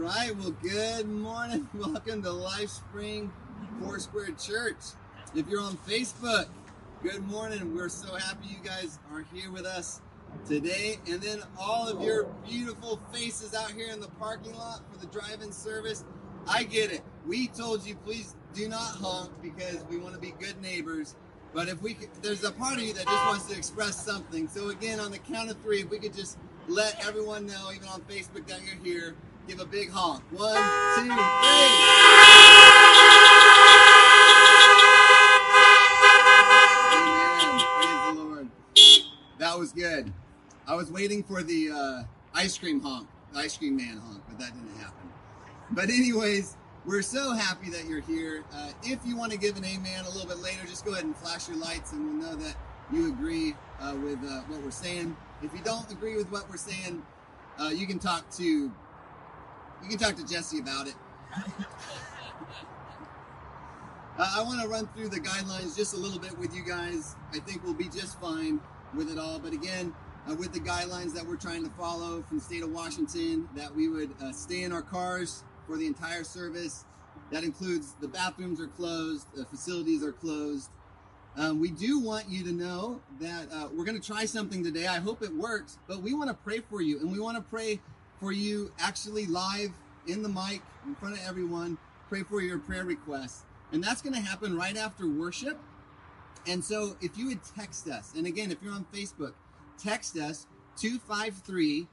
right. Well, good morning. Welcome to Life Spring Foursquare Church. If you're on Facebook, good morning. We're so happy you guys are here with us today. And then all of your beautiful faces out here in the parking lot for the drive-in service. I get it. We told you please do not honk because we want to be good neighbors. But if we could, there's a part of you that just wants to express something. So again, on the count of three, if we could just let everyone know, even on Facebook, that you're here, give a big honk. One, two, three. Amen. Praise the Lord. That was good. I was waiting for the uh, ice cream honk, the ice cream man honk, but that didn't happen. But anyways, we're so happy that you're here. Uh, if you want to give an amen a little bit later, just go ahead and flash your lights, and we'll know that you agree uh, with uh, what we're saying. If you don't agree with what we're saying, uh, you can talk to you can talk to Jesse about it. Uh, I want to run through the guidelines just a little bit with you guys. I think we'll be just fine with it all. But again, uh, with the guidelines that we're trying to follow from the state of Washington, that we would uh, stay in our cars for the entire service. That includes the bathrooms are closed, the facilities are closed. Um, we do want you to know that uh, we're going to try something today. I hope it works, but we want to pray for you, and we want to pray for you actually live in the mic in front of everyone. Pray for your prayer requests, and that's going to happen right after worship. And so, if you would text us, and again, if you're on Facebook, text us 253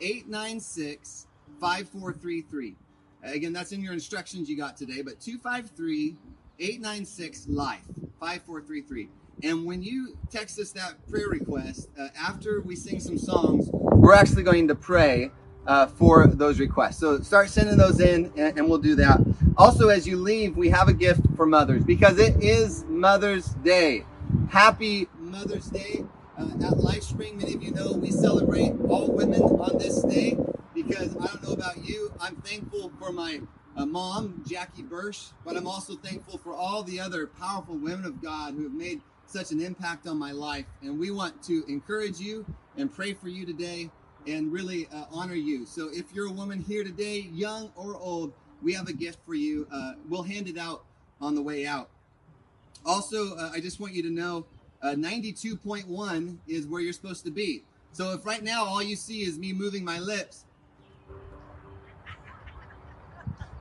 896 5433. Again, that's in your instructions you got today, but 253 896 life 5433. And when you text us that prayer request, uh, after we sing some songs, we're actually going to pray uh, for those requests. So start sending those in, and, and we'll do that. Also, as you leave, we have a gift for mothers because it is Mother's Day. Happy Mother's Day. Uh, at LifeSpring, many of you know we celebrate all women on this day because I don't know about you, I'm thankful for my uh, mom, Jackie Bursch, but I'm also thankful for all the other powerful women of God who have made such an impact on my life. And we want to encourage you and pray for you today and really uh, honor you. So if you're a woman here today, young or old, we have a gift for you. Uh, we'll hand it out on the way out. Also, uh, I just want you to know uh, 92.1 is where you're supposed to be. So if right now all you see is me moving my lips,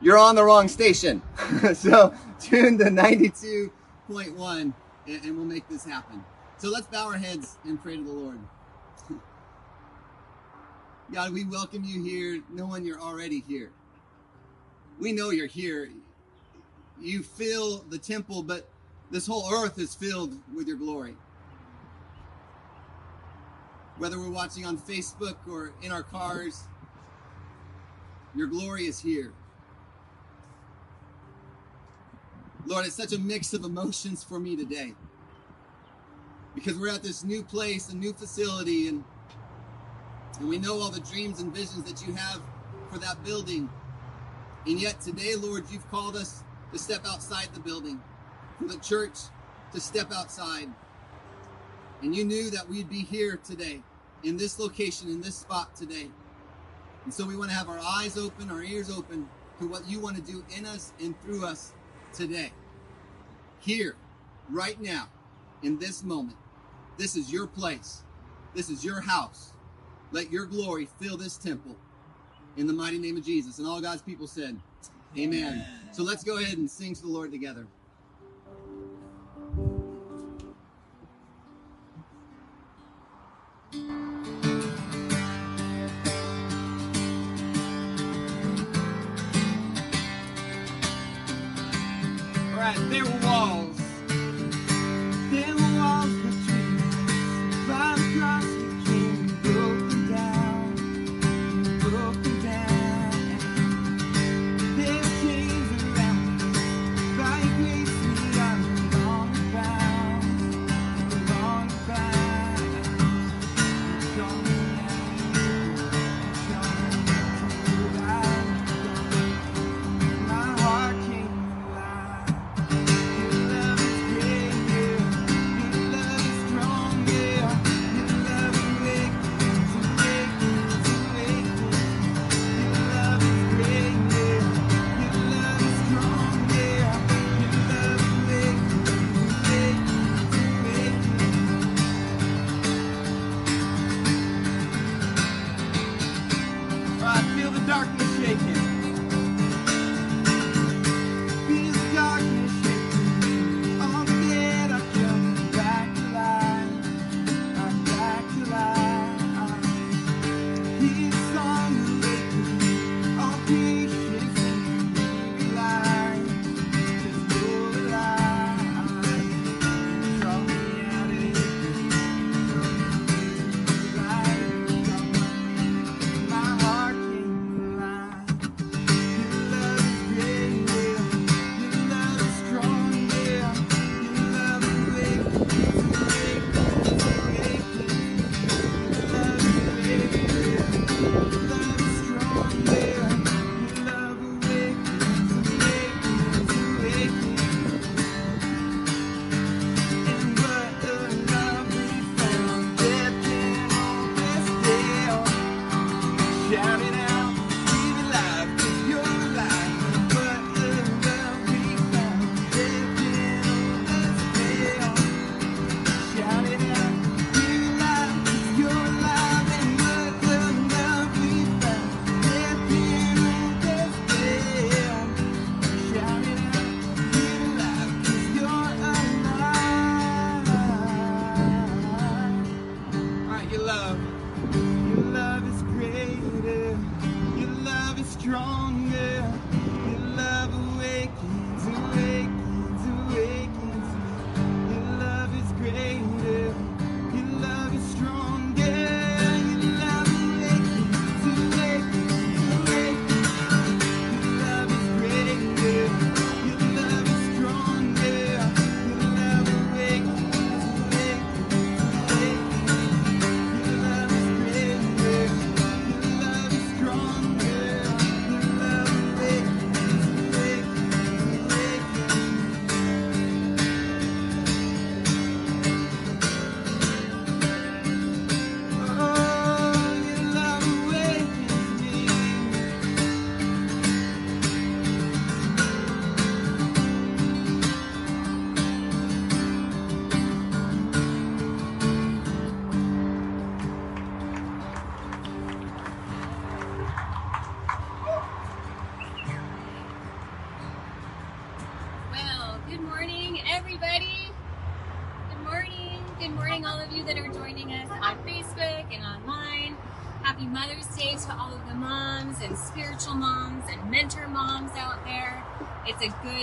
you're on the wrong station. so tune to 92.1 and, and we'll make this happen. So let's bow our heads and pray to the Lord. God, we welcome you here knowing you're already here. We know you're here. You fill the temple, but this whole earth is filled with your glory. Whether we're watching on Facebook or in our cars, your glory is here. Lord, it's such a mix of emotions for me today. Because we're at this new place, a new facility, and, and we know all the dreams and visions that you have for that building. And yet today, Lord, you've called us to step outside the building, for the church to step outside. And you knew that we'd be here today, in this location, in this spot today. And so we want to have our eyes open, our ears open to what you want to do in us and through us today. Here, right now, in this moment. This is your place. This is your house. Let your glory fill this temple in the mighty name of Jesus. And all God's people said, Amen. Amen. So let's go ahead and sing to the Lord together.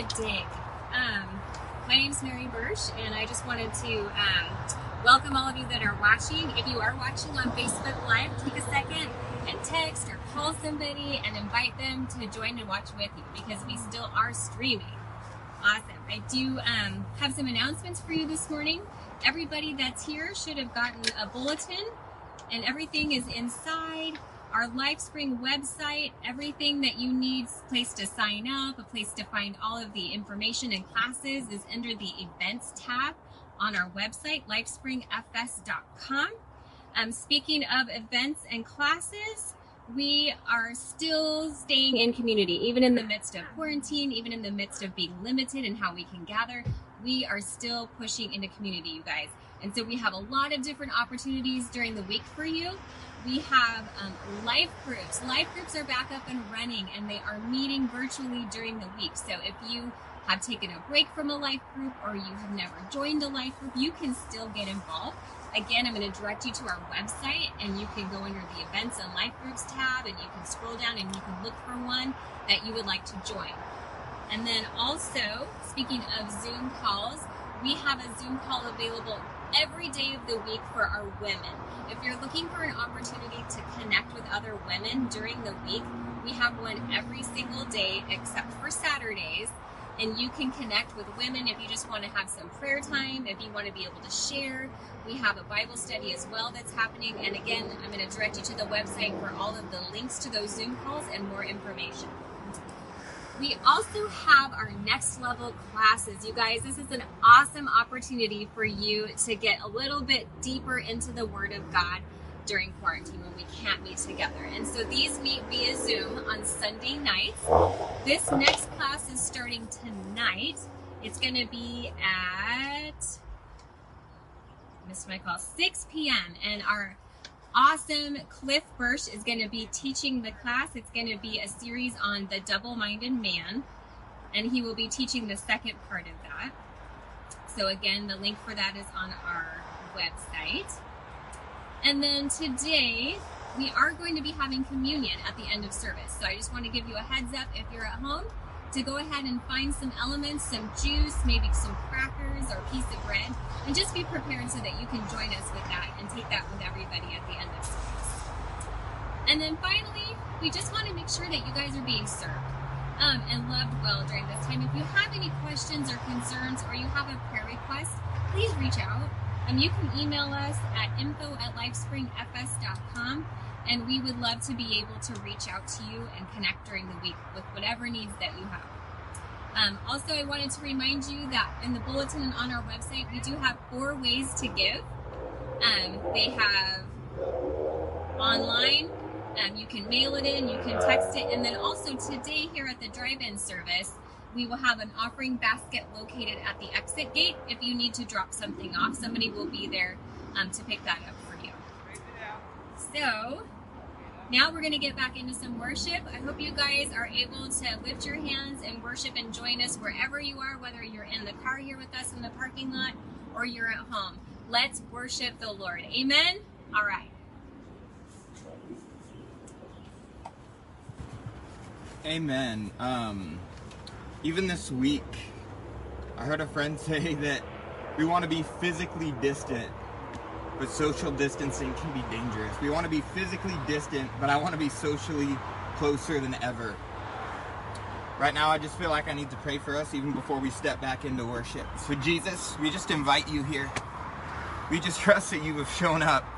Good day. Um, my name's Mary Bursch, and I just wanted to um, welcome all of you that are watching. If you are watching on Facebook Live, take a second and text or call somebody and invite them to join and watch with you because we still are streaming. Awesome. I do um, have some announcements for you this morning. Everybody that's here should have gotten a bulletin, and everything is inside our LifeSpring website. Everything that you need, place to sign up, a place to find all of the information and classes, is under the events tab on our website, lifespringfs.com. Um, speaking of events and classes, we are still staying in community, even in the midst of quarantine, even in the midst of being limited in how we can gather. We are still pushing into community, you guys. And so we have a lot of different opportunities during the week for you. We have um, life groups. Life groups are back up and running and they are meeting virtually during the week. So if you have taken a break from a life group or you have never joined a life group, you can still get involved. Again, I'm going to direct you to our website and you can go under the events and life groups tab and you can scroll down and you can look for one that you would like to join. And then also, speaking of Zoom calls, we have a Zoom call available every day of the week for our women. If you're looking for an opportunity to connect with other women during the week, we have one every single day except for Saturdays and you can connect with women if you just want to have some prayer time, if you want to be able to share. We have a Bible study as well that's happening. And again, I'm going to direct you to the website for all of the links to those Zoom calls and more information. We also have our next level classes. You guys, this is an awesome opportunity for you to get a little bit deeper into the Word of God during quarantine when we can't meet together. And so these meet via Zoom on Sunday nights. This next class is starting tonight. It's going to be at missed my call 6 p.m. and our awesome Cliff Bursch is going to be teaching the class. It's going to be a series on the double-minded man, and he will be teaching the second part of that. So again, the link for that is on our website. And then today, we are going to be having communion at the end of service. So I just want to give you a heads up if you're at home to go ahead and find some elements, some juice, maybe some crackers or a piece of bread, and just be prepared so that you can join us with that and take that with everybody at the end of service. And then finally, we just want to make sure that you guys are being served um, and loved well during this time. If you have any questions or concerns or you have a prayer request, please reach out. Um, you can email us at info at lifespringfs.com and we would love to be able to reach out to you and connect during the week with whatever needs that you have. Um, also, I wanted to remind you that in the bulletin and on our website, we do have four ways to give. Um, they have online, um, you can mail it in, you can text it, and then also today here at the drive-in service, we will have an offering basket located at the exit gate. If you need to drop something off, somebody will be there um, to pick that up. So now we're going to get back into some worship. I hope you guys are able to lift your hands and worship and join us wherever you are, whether you're in the car here with us in the parking lot or you're at home. Let's worship the Lord. Amen. All right. Amen. Um, even this week, I heard a friend say that we want to be physically distant, but social distancing can be dangerous. We want to be physically distant, but I want to be socially closer than ever. Right now, I just feel like I need to pray for us even before we step back into worship. So, Jesus, we just invite you here. We just trust that you have shown up.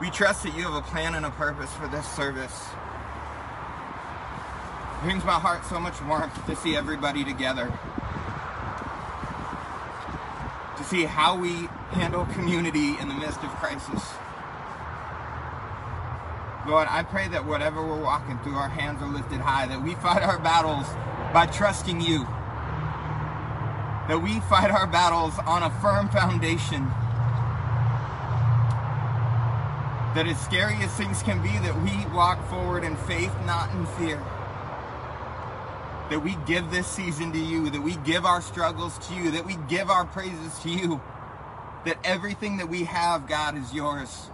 We trust that you have a plan and a purpose for this service It brings my heart so much warmth to see everybody together. To see how we handle community in the midst of crisis. Lord, I pray that whatever we're walking through, our hands are lifted high, that we fight our battles by trusting you. That we fight our battles on a firm foundation. That as scary as things can be, that we walk forward in faith, not in fear that we give this season to you, that we give our struggles to you, that we give our praises to you that everything that we have, God, is yours.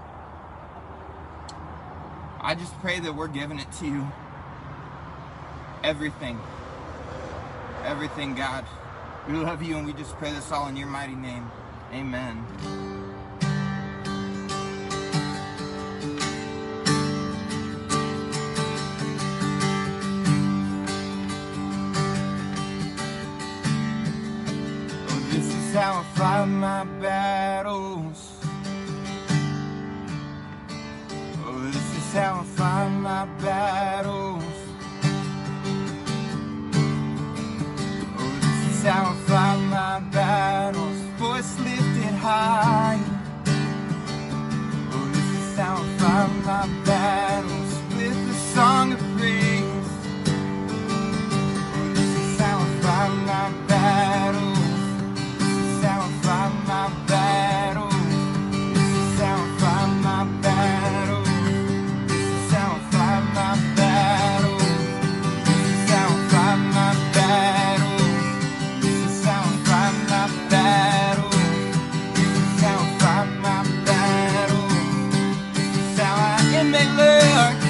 I just pray that we're giving it to you. Everything. Everything, God. We love you and we just pray this all in your mighty name. Amen. make me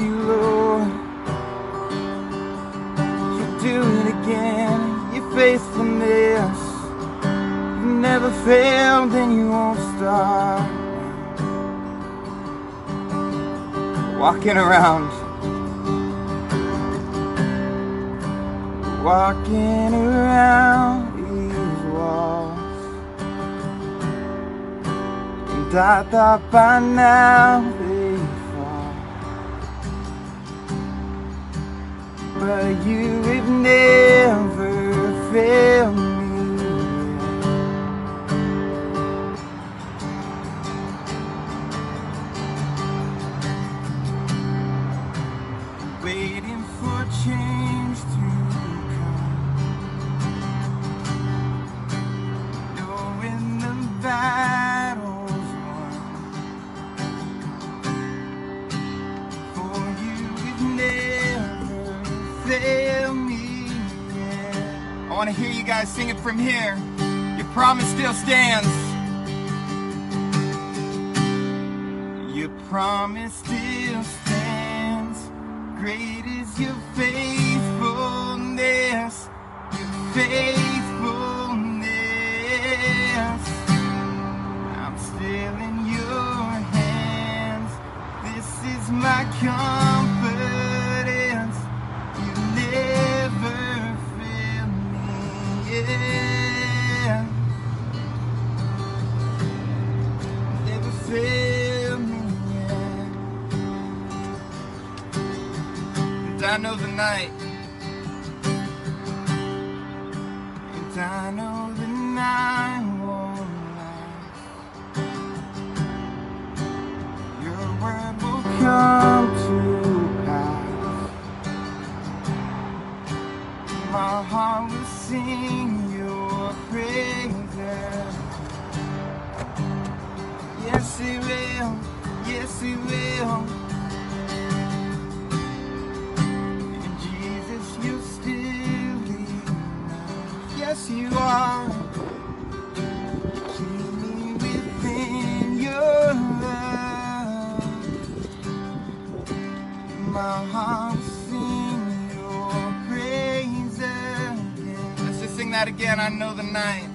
you, Lord. You do it again, your faithfulness. You never failed and you won't stop. Walking around. Walking around these walls. And I thought by now you, it never failed I know the night.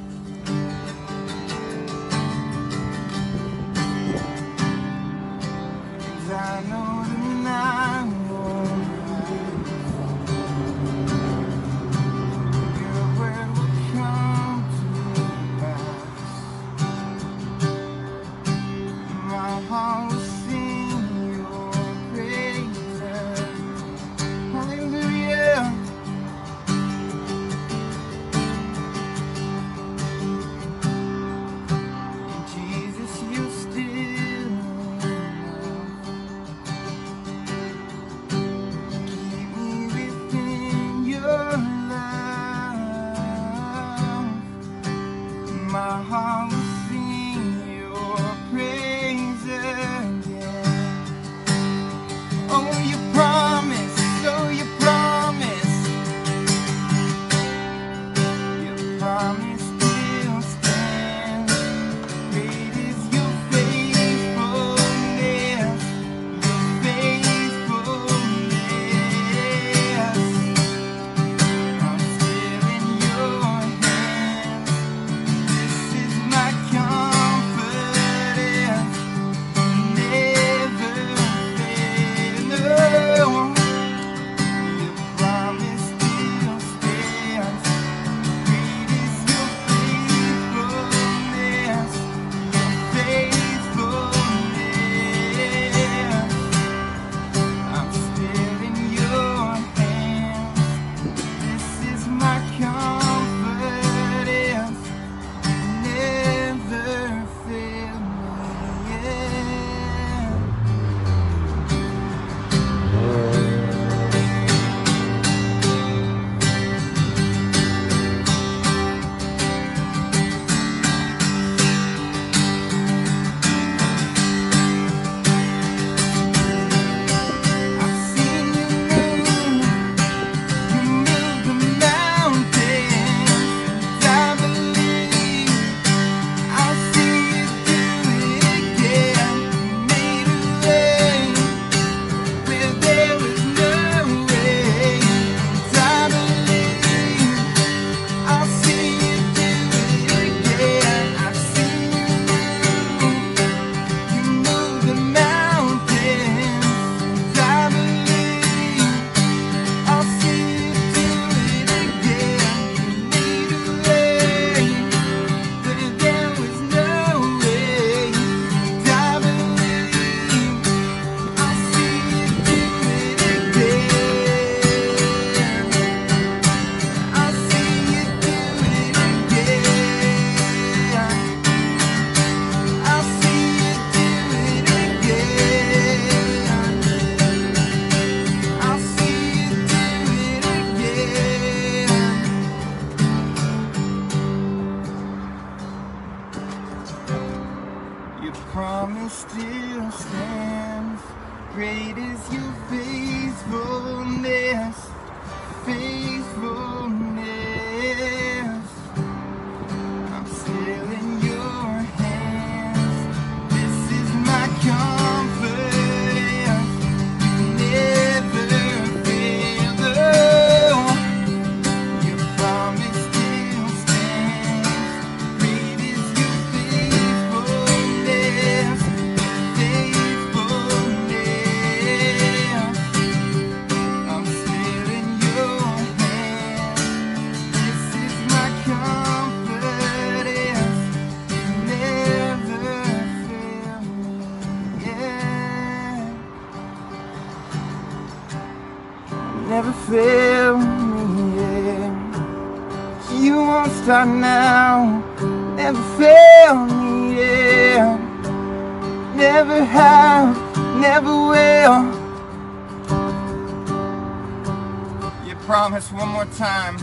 Promise one more time.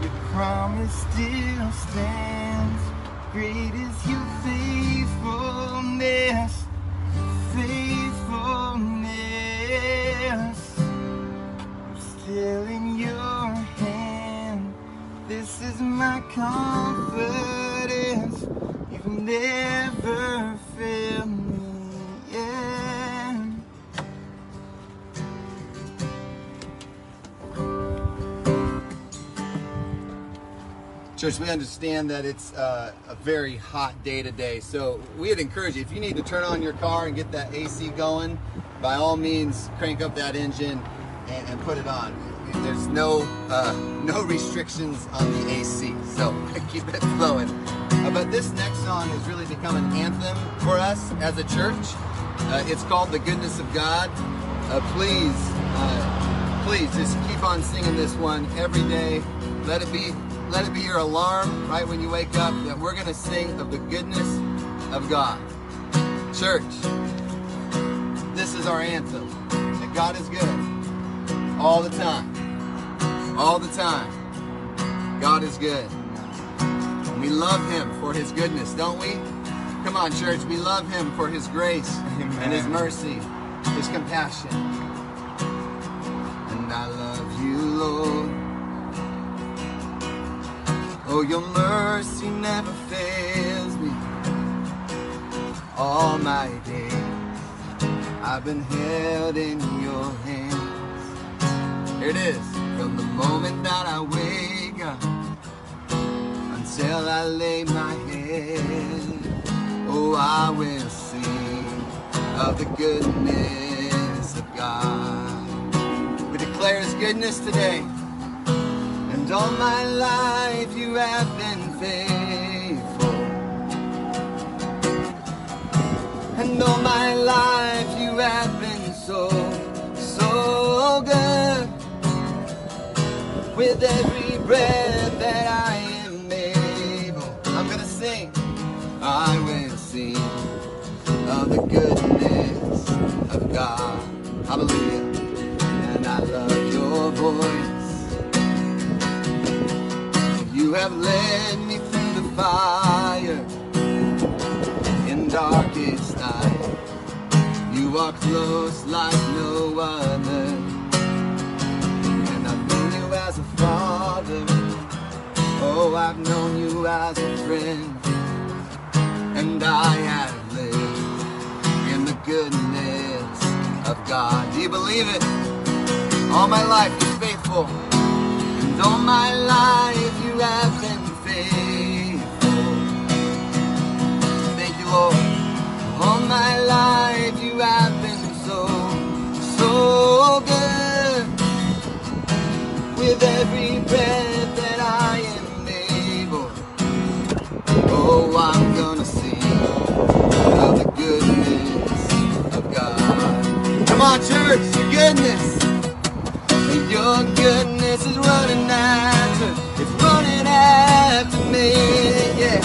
Your promise still stands. Great is your faithfulness, faithfulness. Still in your hand. This is my confidence. You've never failed Church, we understand that it's uh, a very hot day today, so we'd encourage you if you need to turn on your car and get that AC going, by all means, crank up that engine and, and put it on. There's no uh, no restrictions on the AC, so keep it flowing. Uh, but this next song has really become an anthem for us as a church. Uh, it's called "The Goodness of God." Uh, please, uh, please, just keep on singing this one every day. Let it be let it be your alarm right when you wake up that we're going to sing of the goodness of God. Church, this is our anthem that God is good all the time. All the time. God is good. And we love Him for His goodness, don't we? Come on, church. We love Him for His grace and His mercy, His compassion. And I love you, Lord. Oh, your mercy never fails me. All my days, I've been held in your hands. Here it is. From the moment that I wake up until I lay my head, oh, I will sing of the goodness of God. We declare His goodness today. And all my life you have been faithful. And all my life you have been so, so good. With every breath that I am able, I'm gonna sing. I will sing of the goodness of God. Hallelujah. And I love your voice. Have led me through the fire in darkest night. You are close like no other. And I've known you as a father. Oh, I've known you as a friend. And I have lived in the goodness of God. Do you believe it? All my life, He's faithful. And all my life you have been faithful. Thank you, Lord. All my life you have been so, so good. With every breath that I am able, oh, I'm gonna sing of the goodness of God. Come on, church, your goodness. Your goodness is running running after me, yeah.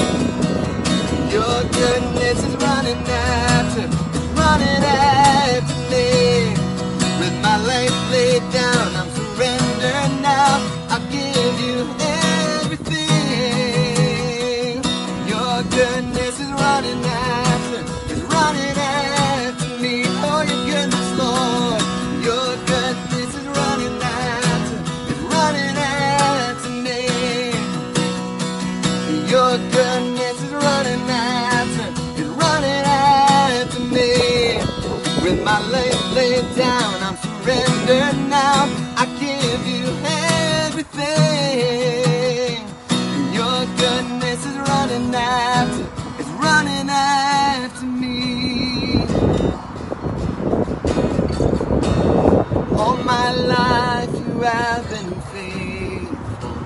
Your goodness is running after, running after me. With my life laid down, I'm surrendered now. Have been faithful.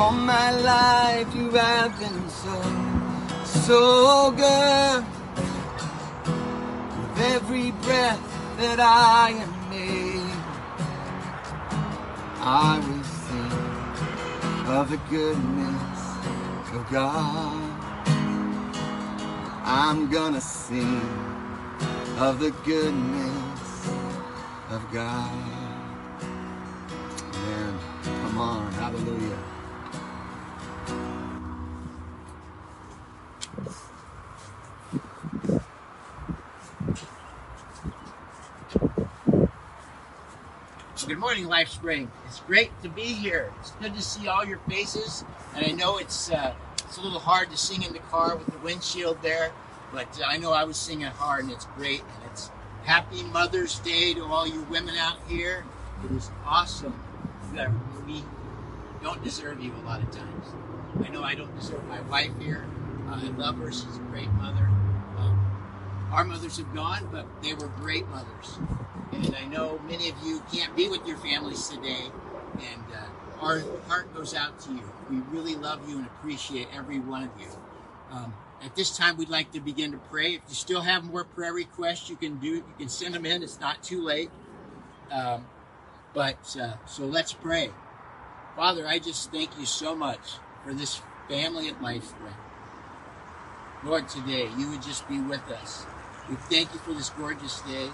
All my life you have been so, so good. With every breath that I am made, I will sing of the goodness of God. I'm gonna sing of the goodness of God. Man, come on, hallelujah. Good morning, Life Spring. It's great to be here. It's good to see all your faces, and I know it's uh, it's a little hard to sing in the car with the windshield there, but I know I was singing hard, and it's great. And it's Happy Mother's Day to all you women out here. It is awesome that we don't deserve you a lot of times. I know I don't deserve my wife here. Uh, I love her. She's a great mother. Um, our mothers have gone, but they were great mothers. And I know many of you can't be with your families today, and uh, our heart goes out to you. We really love you and appreciate every one of you. Um, at this time, we'd like to begin to pray. If you still have more prayer requests, you can do. You can send them in. It's not too late. Um, but uh, so let's pray. Father, I just thank you so much for this family at Life Spring. Lord, today you would just be with us. We thank you for this gorgeous day.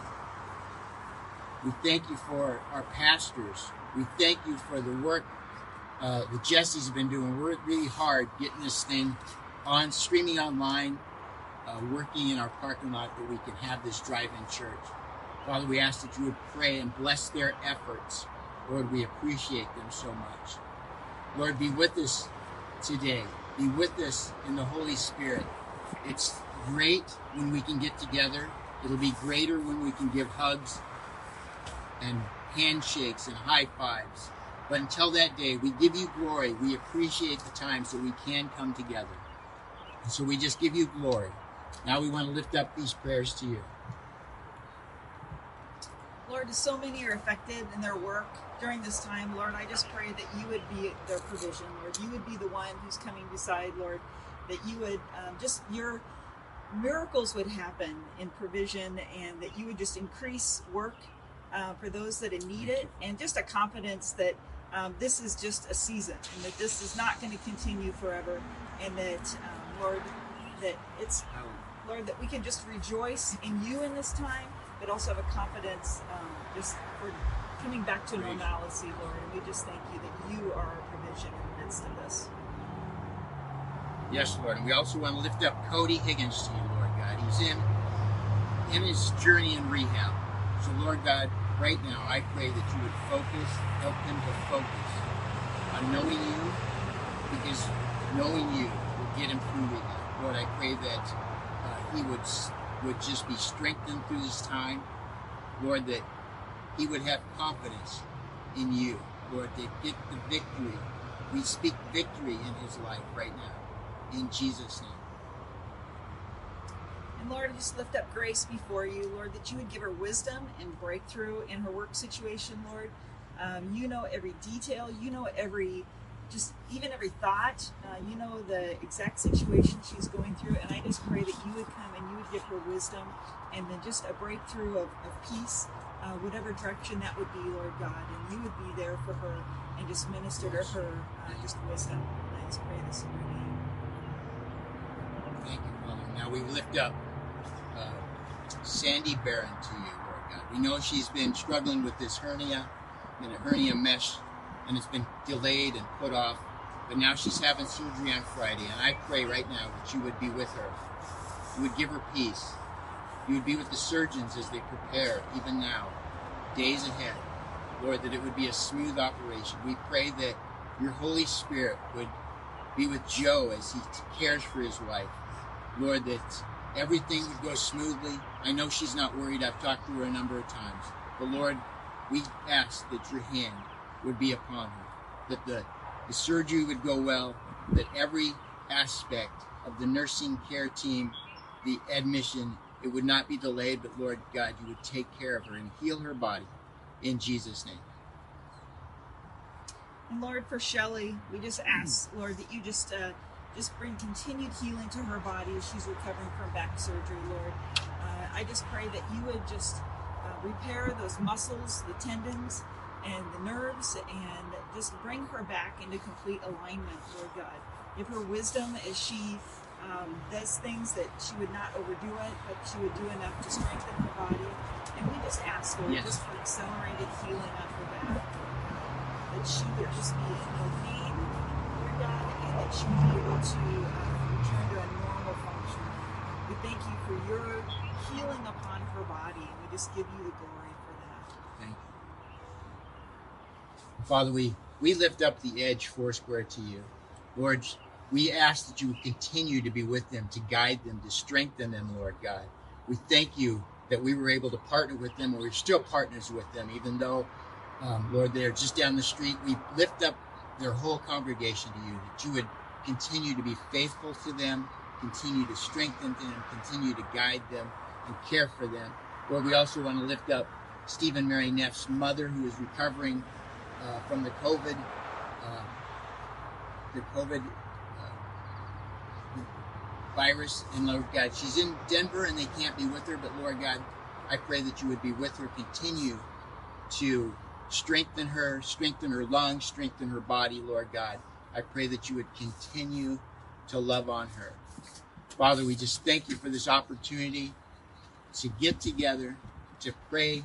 We thank you for our pastors. We thank you for the work uh, that Jesse's been doing. We're really hard getting this thing on, streaming online, uh, working in our parking lot that we can have this drive-in church. Father, we ask that you would pray and bless their efforts. Lord, we appreciate them so much. Lord, be with us today. Be with us in the Holy Spirit. It's great when we can get together. It'll be greater when we can give hugs and handshakes and high fives. But until that day, we give you glory. We appreciate the times that we can come together. And so we just give you glory. Now we want to lift up these prayers to you. Lord, so many are affected in their work during this time. Lord, I just pray that you would be their provision. Lord, you would be the one who's coming beside, Lord, that you would um, just, your miracles would happen in provision and that you would just increase work uh, for those that need it and just a confidence that um, this is just a season and that this is not going to continue forever and that, um, Lord, that it's, Lord, that we can just rejoice in you in this time but also have a confidence um, just for coming back to normalcy, Lord. And we just thank you that you are our provision in the midst of this. Yes, Lord. And we also want to lift up Cody Higgins to you, Lord God. He's in in his journey in rehab. So, Lord God, right now I pray that you would focus, help him to focus on knowing you, because knowing you get him through I pray that uh, he would would just be strengthened through this time. Lord, that he would have confidence in you. Lord, to get the victory. We speak victory in his life right now. In Jesus' name. And Lord, I just lift up Grace before you, Lord, that you would give her wisdom and breakthrough in her work situation, Lord. Um, you know every detail. You know every, just even every thought. Uh, you know the exact situation she's going through. And I just pray that you would come and you would give her wisdom and then just a breakthrough of, of peace, uh, whatever direction that would be, Lord God. And you would be there for her and just minister to her uh, just wisdom. And I just pray this in your name. Thank you, Father. Now we lift up uh, Sandy Barron to you, Lord God. We know she's been struggling with this hernia, been a hernia mesh, and it's been delayed and put off. But now she's having surgery on Friday, and I pray right now that you would be with her. You would give her peace. You would be with the surgeons as they prepare, even now, days ahead. Lord, that it would be a smooth operation. We pray that your Holy Spirit would be with Joe as he cares for his wife. Lord, that everything would go smoothly. I know she's not worried. I've talked to her a number of times. But Lord, we ask that your hand would be upon her, that the, the surgery would go well, that every aspect of the nursing care team, the admission, it would not be delayed, but Lord God, you would take care of her and heal her body in Jesus' name. And Lord, for Shelly, we just ask, Lord, that you just uh, just bring continued healing to her body as she's recovering from back surgery, Lord. Uh, I just pray that you would just uh, repair those muscles, the tendons, and the nerves, and just bring her back into complete alignment, Lord God. Give her wisdom as she um, does things that she would not overdo it, but she would do enough to strengthen her body. And we just ask, Lord, Yes. just for accelerated healing of her back. That she would just be in no pain, Lord God, and that she would be able to uh, return to a normal function. We thank you for your healing upon her body, and we just give you the glory for that. Thank you. Father, we, we lift up the edge Foursquare to you. Lord, we ask that you would continue to be with them, to guide them, to strengthen them, Lord God. We thank you that we were able to partner with them, and we're still partners with them, even though, um, Lord, they're just down the street. We lift up their whole congregation to you, that you would continue to be faithful to them, continue to strengthen them, continue to guide them, and care for them. Lord, we also want to lift up Stephen Mary Neff's mother, who is recovering uh, from the COVID, uh, the COVID uh, virus. And Lord God, she's in Denver and they can't be with her. But Lord God, I pray that you would be with her, continue to strengthen her, strengthen her lungs, strengthen her body, Lord God. I pray that you would continue to love on her. Father, we just thank you for this opportunity to get together, to pray,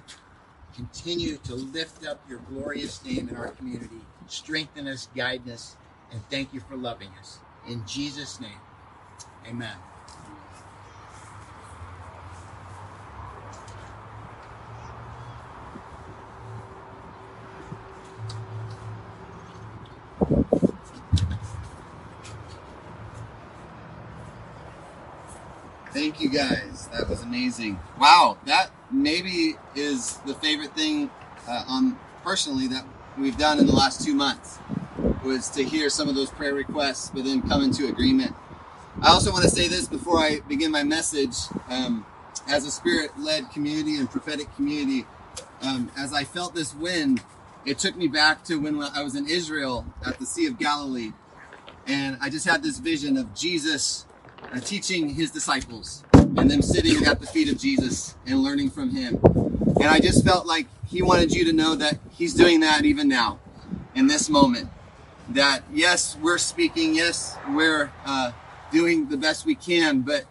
continue to lift up your glorious name in our community. Strengthen us, guide us, and thank you for loving us. In Jesus' name, amen. Thank you guys. That was amazing. Wow, that maybe is the favorite thing, uh, um, personally, that we've done in the last two months was to hear some of those prayer requests, but then come into agreement. I also want to say this before I begin my message. Um, as a spirit-led community and prophetic community, um, as I felt this wind, it took me back to when I was in Israel at the Sea of Galilee, and I just had this vision of Jesus uh, teaching his disciples and them sitting at the feet of Jesus and learning from him. And I just felt like he wanted you to know that he's doing that even now in this moment. That yes, we're speaking, yes, we're uh, doing the best we can, but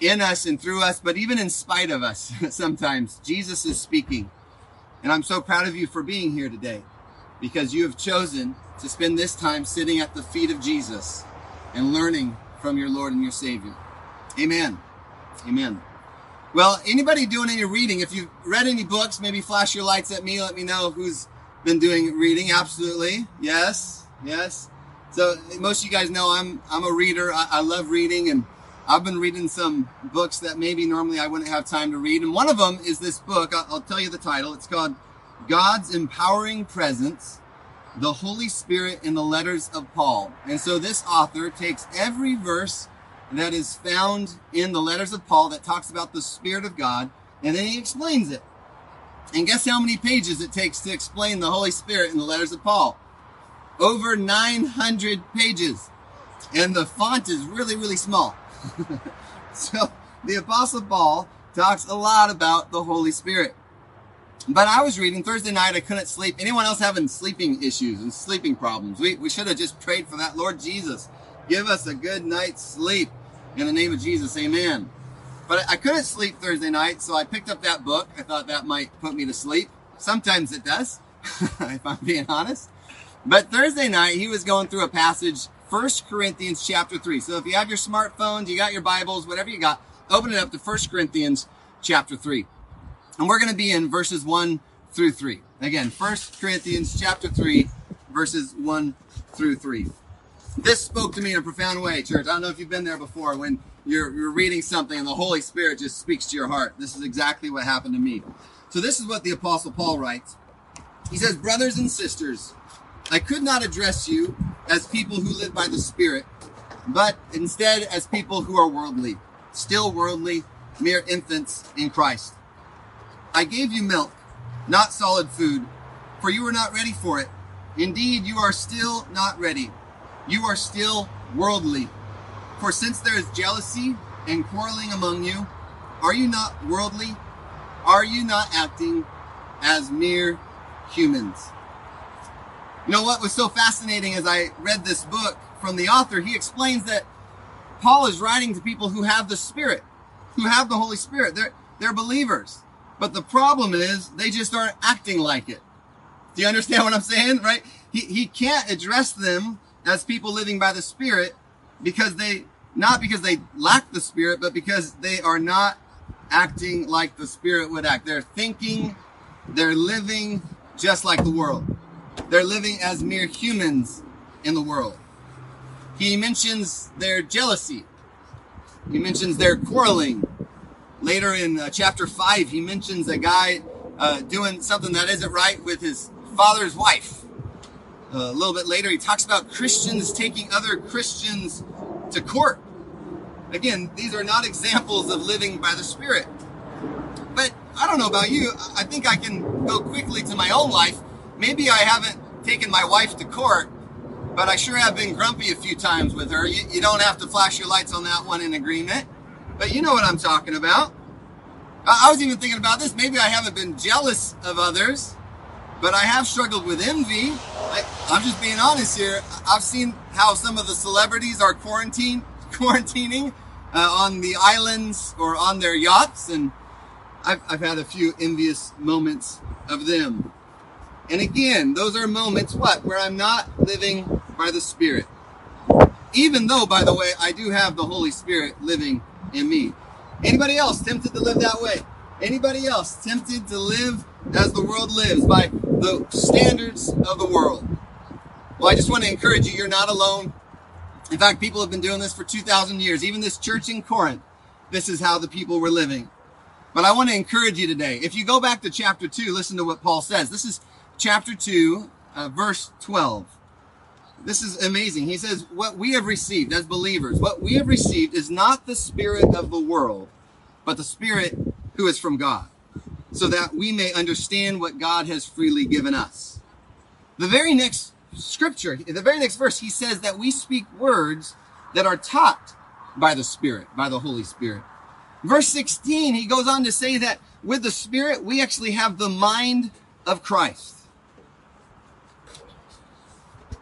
in us and through us, but even in spite of us, sometimes Jesus is speaking. And I'm so proud of you for being here today because you have chosen to spend this time sitting at the feet of Jesus and learning from your Lord and your Savior. Amen. Amen. Well, anybody doing any reading? If you've read any books, maybe flash your lights at me. Let me know who's been doing reading. Absolutely. Yes. Yes. So most of you guys know I'm I'm a reader. I, I love reading, and I've been reading some books that maybe normally I wouldn't have time to read. And one of them is this book. I'll, I'll tell you the title. It's called God's Empowering Presence the Holy Spirit in the letters of Paul. And so this author takes every verse that is found in the letters of Paul that talks about the Spirit of God, and then he explains it. And guess how many pages it takes to explain the Holy Spirit in the letters of Paul? Over 900 pages. And the font is really, really small. so the Apostle Paul talks a lot about the Holy Spirit. But I was reading Thursday night. I couldn't sleep. Anyone else having sleeping issues and sleeping problems? We, we should have just prayed for that. Lord Jesus, give us a good night's sleep in the name of Jesus. Amen. But I couldn't sleep Thursday night, so I picked up that book. I thought that might put me to sleep. Sometimes it does, if I'm being honest. But Thursday night, he was going through a passage, 1 Corinthians chapter 3. So if you have your smartphones, you got your Bibles, whatever you got, open it up to 1 Corinthians chapter 3. And we're going to be in verses 1 through 3. Again, 1 Corinthians chapter 3, verses 1 through 3. This spoke to me in a profound way, church. I don't know if you've been there before when you're, you're reading something and the Holy Spirit just speaks to your heart. This is exactly what happened to me. So this is what the Apostle Paul writes. He says, Brothers and sisters, I could not address you as people who live by the Spirit, but instead as people who are worldly, still worldly, mere infants in Christ. I gave you milk, not solid food, for you were not ready for it. Indeed, you are still not ready. You are still worldly. For since there is jealousy and quarreling among you, Are you not worldly? Are you not acting as mere humans? You know what was so fascinating as I read this book from the author? He explains that Paul is writing to people who have the Spirit, who have the Holy Spirit. They're, they're believers. But the problem is they just aren't acting like it. Do you understand what I'm saying? Right? He, he can't address them as people living by the Spirit because they, not because they lack the Spirit, but because they are not acting like the Spirit would act. They're thinking, they're living just like the world. They're living as mere humans in the world. He mentions their jealousy. He mentions their quarreling. Later in uh, chapter 5, he mentions a guy uh, doing something that isn't right with his father's wife. Uh, a little bit later, he talks about Christians taking other Christians to court. Again, these are not examples of living by the Spirit. But I don't know about you. I think I can go quickly to my own life. Maybe I haven't taken my wife to court, but I sure have been grumpy a few times with her. You, you don't have to flash your lights on that one in agreement, but you know what I'm talking about. I, I was even thinking about this. Maybe I haven't been jealous of others, but I have struggled with envy. I, I'm just being honest here. I've seen how some of the celebrities are quarantine quarantining uh, on the islands or on their yachts, and I've, I've had a few envious moments of them. And again, those are moments, what, where I'm not living by the Spirit. Even though, by the way, I do have the Holy Spirit living in me. Anybody else tempted to live that way? Anybody else tempted to live as the world lives by the standards of the world? Well, I just want to encourage you, you're not alone. In fact, people have been doing this for 2,000 years. Even this church in Corinth, this is how the people were living. But I want to encourage you today. If you go back to chapter 2, listen to what Paul says. This is chapter 2, uh, verse 12. This is amazing. He says, What we have received as believers, what we have received is not the spirit of the world, but the spirit who is from God, so that we may understand what God has freely given us. The very next scripture, the very next verse, he says that we speak words that are taught by the Spirit, by the Holy Spirit. Verse 16, he goes on to say that with the Spirit, we actually have the mind of Christ.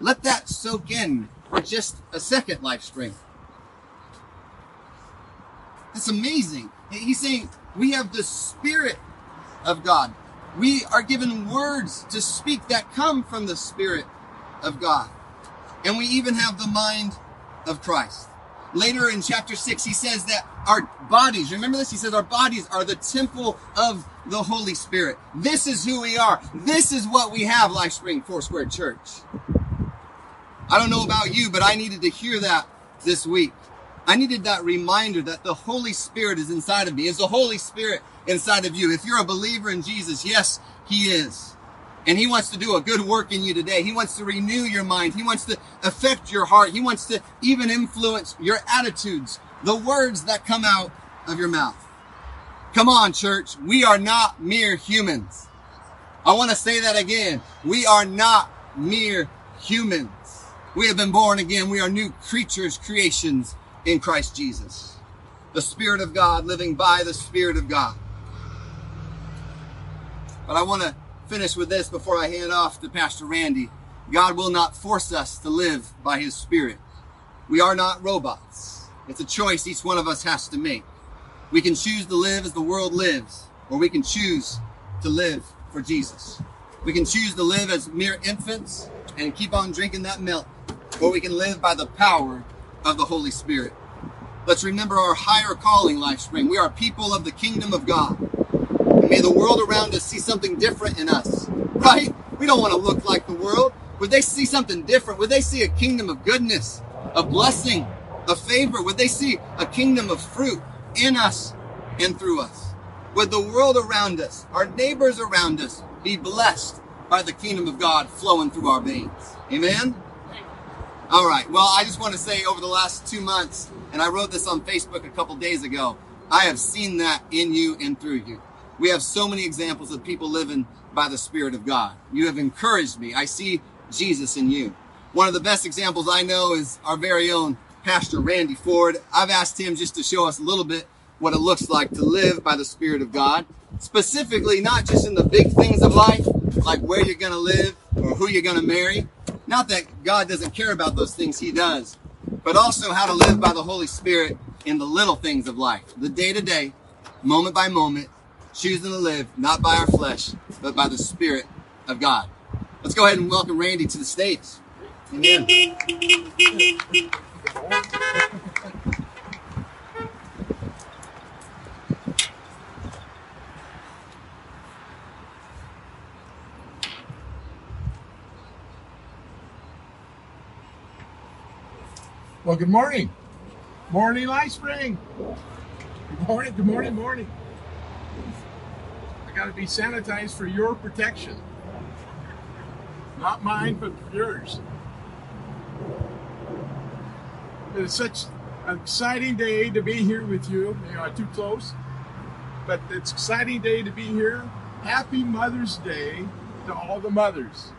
Let that soak in for just a second, LifeSpring. That's amazing. He's saying we have the Spirit of God. We are given words to speak that come from the Spirit of God. And we even have the mind of Christ. Later in chapter 6, he says that our bodies, remember this? He says our bodies are the temple of the Holy Spirit. This is who we are. This is what we have, LifeSpring Foursquare Church. I don't know about you, but I needed to hear that this week. I needed that reminder that the Holy Spirit is inside of me. Is the Holy Spirit inside of you? If you're a believer in Jesus, yes, He is. And He wants to do a good work in you today. He wants to renew your mind. He wants to affect your heart. He wants to even influence your attitudes, the words that come out of your mouth. Come on, church. We are not mere humans. I want to say that again. We are not mere humans. We have been born again. We are new creatures, creations in Christ Jesus. The Spirit of God living by the Spirit of God. But I want to finish with this before I hand off to Pastor Randy. God will not force us to live by His Spirit. We are not robots. It's a choice each one of us has to make. We can choose to live as the world lives, or we can choose to live for Jesus. We can choose to live as mere infants and keep on drinking that milk, or we can live by the power of the Holy Spirit. Let's remember our higher calling, LifeSpring. We are people of the kingdom of God. And may the world around us see something different in us, right? We don't want to look like the world. Would they see something different? Would they see a kingdom of goodness, a blessing, a favor? Would they see a kingdom of fruit in us and through us? Would the world around us, our neighbors around us, be blessed by the kingdom of God flowing through our veins? Amen? All right. Well, I just want to say over the last two months, and I wrote this on Facebook a couple days ago, I have seen that in you and through you. We have so many examples of people living by the Spirit of God. You have encouraged me. I see Jesus in you. One of the best examples I know is our very own Pastor Randy Ford. I've asked him just to show us a little bit what it looks like to live by the Spirit of God, specifically not just in the big things of life, like where you're going to live or who you're going to marry. Not that God doesn't care about those things, He does, but also how to live by the Holy Spirit in the little things of life, the day to day, moment by moment, choosing to live not by our flesh, but by the Spirit of God. Let's go ahead and welcome Randy to the stage. Amen. Well, good morning. Morning, LifeSpring. Good morning, good morning, morning. I got to be sanitized for your protection. Not mine, but yours. It's such an exciting day to be here with you. You know, too close, but it's exciting day to be here. Happy Mother's Day to all the mothers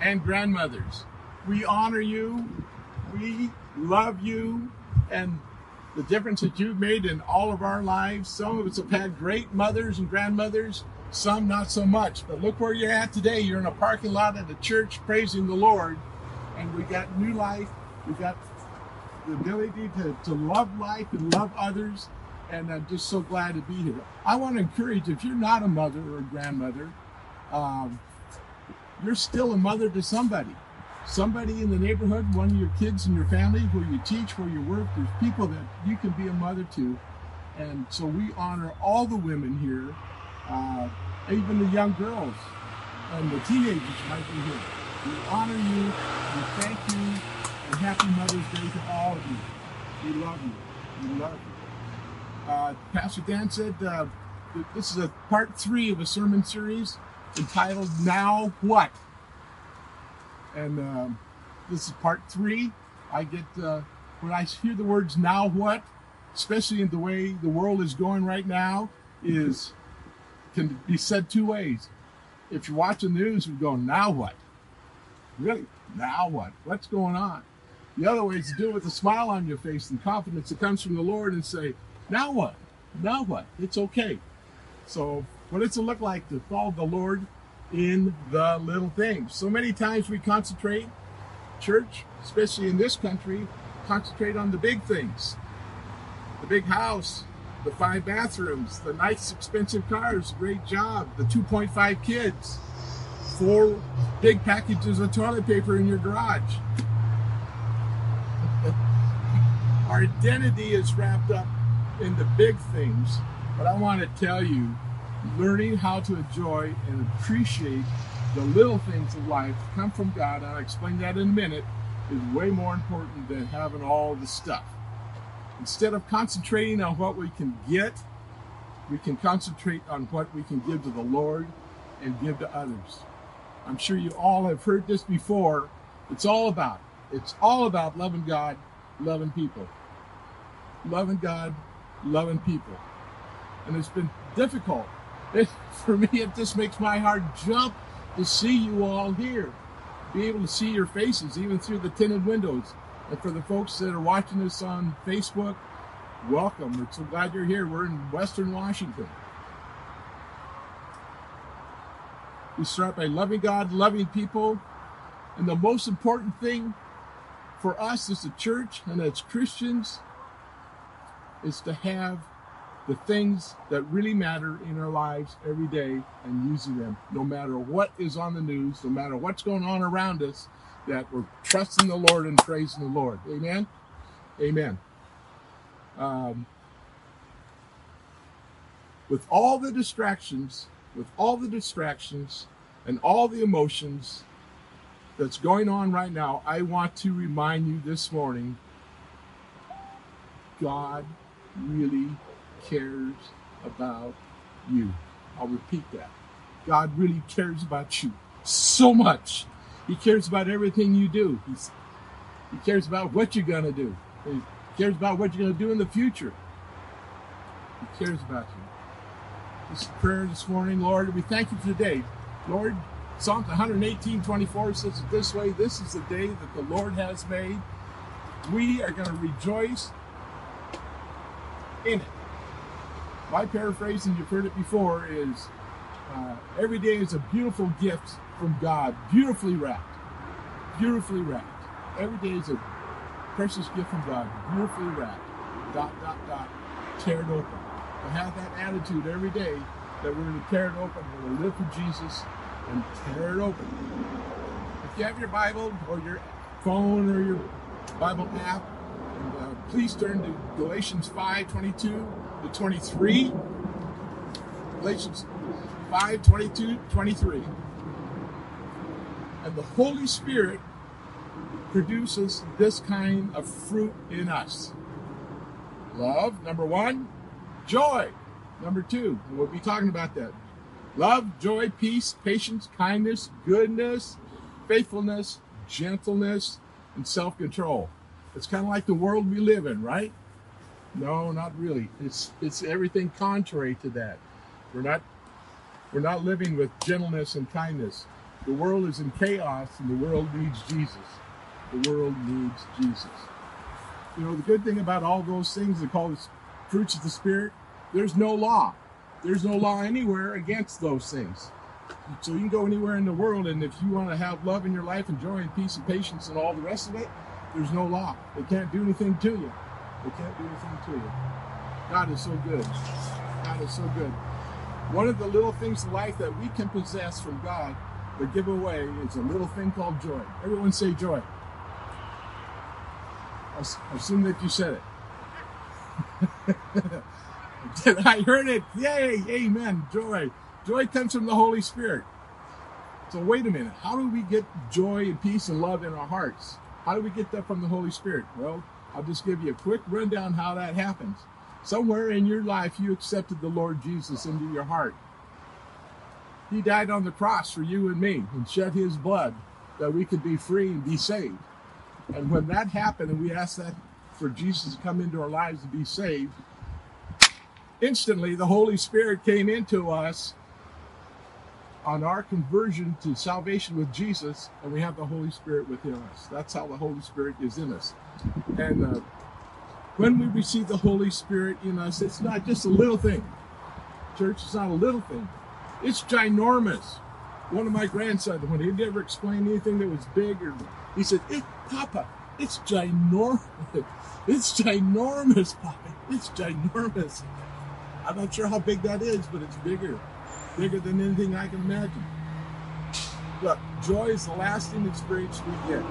and grandmothers. We honor you. We love you and the difference that you've made in all of our lives. Some of us have had great mothers and grandmothers, some not so much. But look where you're at today. You're in a parking lot at a church praising the Lord, and we got new life. We got the ability to, to love life and love others. And I'm just so glad to be here. I want to encourage if you're not a mother or a grandmother, um, you're still a mother to somebody somebody in the neighborhood, one of your kids in your family, where you teach, where you work, there's people that you can be a mother to. And so we honor all the women here, uh, even the young girls and the teenagers might be here. We honor you, we thank you, and happy Mother's Day to all of you. We love you. We love you. Uh, Pastor Dan said uh, this is a part three of a sermon series entitled Now What? And um, this is part three. I get uh, when I hear the words "now what," especially in the way the world is going right now, is can be said two ways. If you're watching the news, we go, "Now what?" Really? Now what? What's going on? The other way is to do it with a smile on your face and confidence that comes from the Lord and say, "Now what? Now what? It's okay." So, what does it look like to follow the Lord in the little things. So many times we concentrate, church, especially in this country, concentrate on the big things the big house, the five bathrooms, the nice expensive cars, great job, the 2.5 kids, four big packages of toilet paper in your garage. Our identity is wrapped up in the big things, but I want to tell you learning how to enjoy and appreciate the little things of life come from God, and I'll explain that in a minute, is way more important than having all the stuff. Instead of concentrating on what we can get, we can concentrate on what we can give to the Lord and give to others. I'm sure you all have heard this before. It's all about, it's all about loving God, loving people. Loving God, loving people. And it's been difficult for me, it just makes my heart jump to see you all here, be able to see your faces even through the tinted windows. And for the folks that are watching us on Facebook, welcome. We're so glad you're here. We're in Western Washington. We start by loving God, loving people, and the most important thing for us as a church and as Christians is to have the things that really matter in our lives every day and using them no matter what is on the news, no matter what's going on around us, that we're trusting the Lord and praising the Lord. Amen? Amen. Um, with all the distractions, with all the distractions and all the emotions that's going on right now, I want to remind you this morning God really cares about you. Mm. I'll repeat that. God really cares about you so much. He cares about everything you do. He's, he cares about what you're going to do. He cares about what you're going to do in the future. He cares about you. This prayer this morning, Lord, we thank you for today. Lord, Psalm 118, 24 says it this way This is the day that the Lord has made. We are going to rejoice in it. My paraphrasing, you've heard it before, is uh, every day is a beautiful gift from God, beautifully wrapped. Beautifully wrapped. Every day is a precious gift from God, beautifully wrapped. Dot, dot, dot. Tear it open. Have that attitude every day that we're going to tear it open, we're going to live for Jesus and tear it open. If you have your Bible or your phone or your Bible app, and, uh, please turn to Galatians 5 22 to 23. Galatians 5 22 23. And the Holy Spirit produces this kind of fruit in us love, number one, joy, number two. We'll be talking about that. Love, joy, peace, patience, kindness, goodness, faithfulness, gentleness, and self control. It's kind of like the world we live in, right? No, not really. It's it's everything contrary to that. We're not we're not living with gentleness and kindness. The world is in chaos and the world needs Jesus. The world needs Jesus. You know, the good thing about all those things they call the fruits of the Spirit, there's no law. There's no law anywhere against those things. So you can go anywhere in the world, and if you want to have love in your life and joy and peace and patience and all the rest of it, there's no law. They can't do anything to you. They can't do anything to you. God is so good. God is so good. One of the little things in life that we can possess from God but give away is a little thing called joy. Everyone say joy. I assume that you said it. I heard it. Yay, amen. Joy. Joy comes from the Holy Spirit. So wait a minute. How do we get joy and peace and love in our hearts? How do we get that from the Holy Spirit? Well, I'll just give you a quick rundown how that happens. Somewhere in your life, you accepted the Lord Jesus into your heart. He died on the cross for you and me and shed his blood that we could be free and be saved. And when that happened and we asked that for Jesus to come into our lives to be saved, instantly the Holy Spirit came into us on our conversion to salvation with Jesus, and we have the Holy Spirit within us. That's how the Holy Spirit is in us. And uh, when we receive the Holy Spirit in us, it's not just a little thing. Church, it's not a little thing. It's ginormous. One of my grandsons, when he'd never explain anything that was big, or he said, it, "Papa, it's ginormous. It's ginormous, Papa. It's ginormous." I'm not sure how big that is, but it's bigger, bigger than anything I can imagine. Look, joy is the lasting experience we get.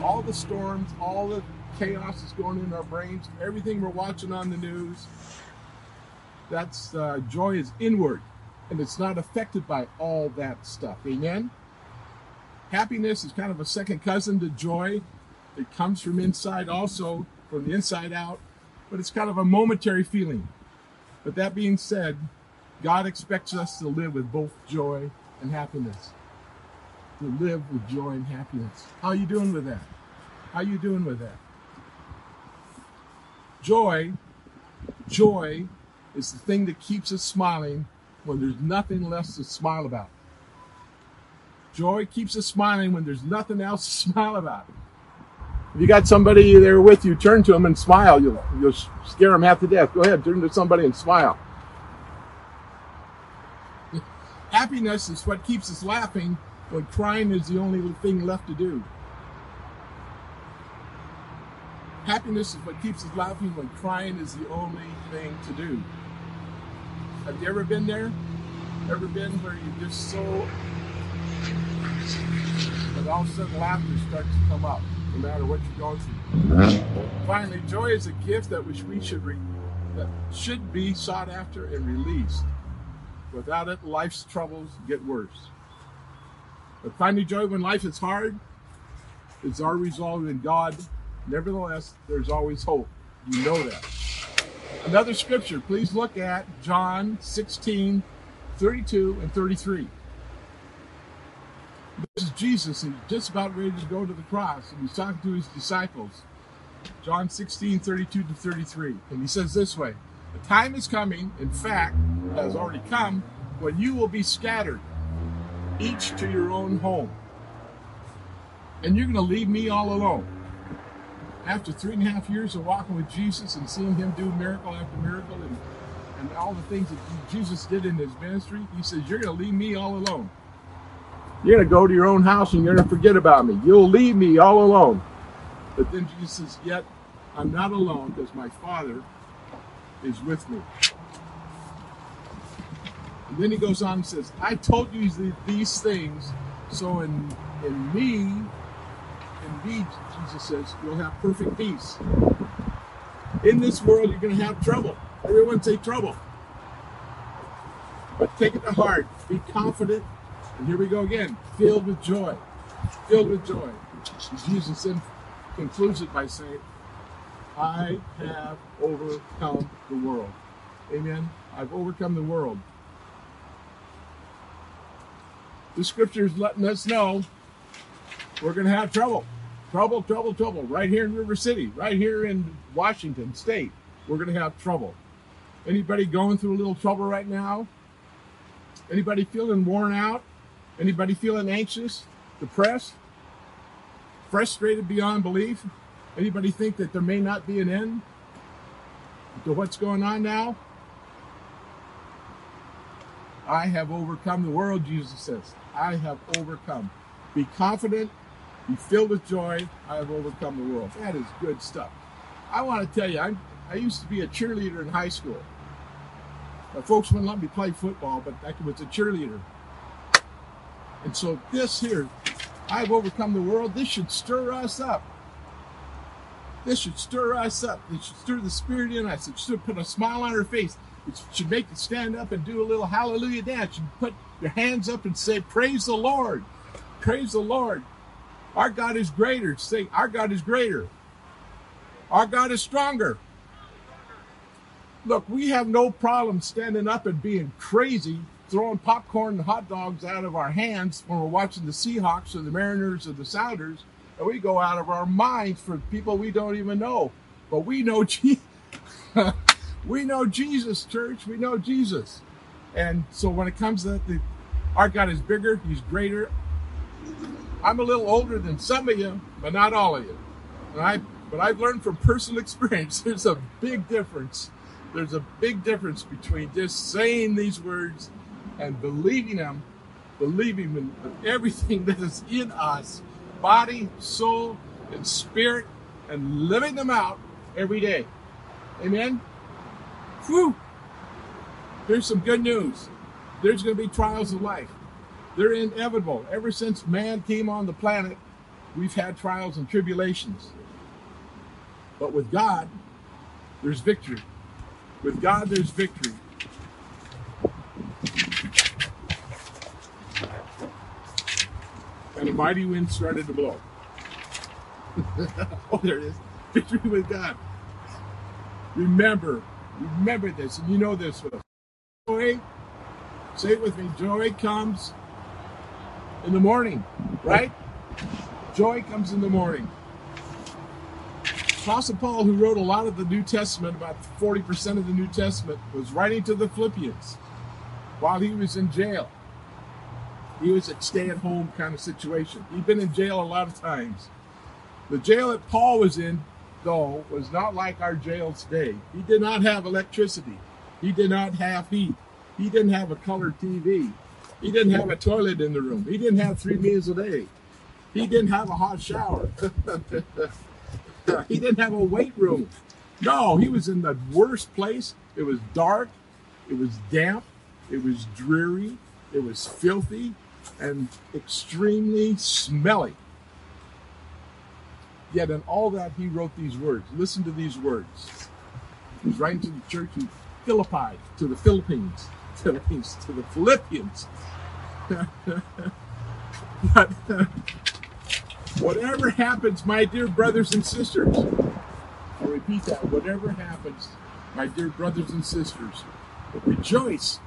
All the storms, all the chaos that's going in our brains, everything we're watching on the news, that's uh, joy is inward and it's not affected by all that stuff. Amen? Happiness is kind of a second cousin to joy. It comes from inside also, from the inside out, but it's kind of a momentary feeling. But that being said, God expects us to live with both joy and happiness. To live with joy and happiness. How are you doing with that? How are you doing with that? Joy, joy is the thing that keeps us smiling when there's nothing left to smile about. Joy keeps us smiling when there's nothing else to smile about. If you got somebody there with you, turn to them and smile. You'll, you'll scare them half to death. Go ahead, turn to somebody and smile. Happiness is what keeps us laughing when crying is the only thing left to do. Happiness is what keeps us laughing when crying is the only thing to do. Have you ever been there? Ever been where you're just so, but all of a sudden laughter starts to come up, no matter what you're going through. Finally, joy is a gift that which we should re- that should be sought after and released. Without it, life's troubles get worse. But finding joy when life is hard is our resolve in God. Nevertheless, there's always hope. You know that. Another scripture, please look at John 16, 32 and 33. This is Jesus, and he's just about ready to go to the cross, and he's talking to his disciples. John 16, 32 to 33. And he says this way The time is coming, in fact, has already come, when you will be scattered, each to your own home. And you're going to leave me all alone. after three and a half years of walking with Jesus and seeing him do miracle after miracle and, and all the things that Jesus did in his ministry, he says, You're going to leave me all alone. You're going to go to your own house and you're going to forget about me. You'll leave me all alone. But then Jesus says, Yet I'm not alone because my Father is with me. And then he goes on and says, I told you these things, so in, in me, in me, Jesus says, you'll have perfect peace. In this world, you're going to have trouble. Everyone say trouble. But take it to heart. Be confident. And here we go again. Filled with joy. Filled with joy. Jesus then concludes it by saying, I have overcome the world. Amen. I've overcome the world. The scripture's letting us know we're going to have trouble. Trouble, trouble, trouble. Right here in River City, right here in Washington State, we're going to have trouble. Anybody going through a little trouble right now? Anybody feeling worn out? Anybody feeling anxious, depressed, frustrated beyond belief? Anybody think that there may not be an end to what's going on now? I have overcome the world, Jesus says. I have overcome. Be confident, be filled with joy. I have overcome the world. That is good stuff. I want to tell you, I, I used to be a cheerleader in high school. My folks wouldn't let me play football, but I was a cheerleader. And so this here, I've overcome the world. This should stir us up. This should stir us up. It should stir the spirit in us. It should put a smile on our face. It should make you stand up and do a little hallelujah dance. You put your hands up and say, Praise the Lord. Praise the Lord. Our God is greater. Say, Our God is greater. Our God is stronger. Look, we have no problem standing up and being crazy, throwing popcorn and hot dogs out of our hands when we're watching the Seahawks or the Mariners or the Sounders and we go out of our minds for people we don't even know. But we know we know Jesus, church. We know Jesus. And so when it comes to the, our God is bigger, He's greater. I'm a little older than some of you, but not all of you. And I, but I've learned from personal experience. There's a big difference. There's a big difference between just saying these words and believing them, believing in everything that is in us body, soul, and spirit and living them out every day. Amen? Whew! Here's some good news. There's going to be trials of life. They're inevitable. Ever since man came on the planet, we've had trials and tribulations. But with God, there's victory. With God, there's victory. And a mighty wind started to blow. oh, there it is. Victory with God. Remember, remember this, and you know this. Joy, say it with me, joy comes in the morning, right? Joy comes in the morning. Apostle Paul, who wrote a lot of the New Testament, about 40% of the New Testament, was writing to the Philippians while he was in jail. He was a stay at home kind of situation. He'd been in jail a lot of times. The jail that Paul was in, though, was not like our jail today. He did not have electricity. He did not have heat. He didn't have a color TV. He didn't have a toilet in the room. He didn't have three meals a day. He didn't have a hot shower. he didn't have a weight room. No, he was in the worst place. It was dark. It was damp. It was dreary. It was filthy and extremely smelly. Yet in all that, he wrote these words. Listen to these words. He's writing to the church in Philippi, to the Philippines, Philippines, to the Philippians. whatever happens, my dear brothers and sisters, I'll repeat that. Whatever happens, my dear brothers and sisters, rejoice.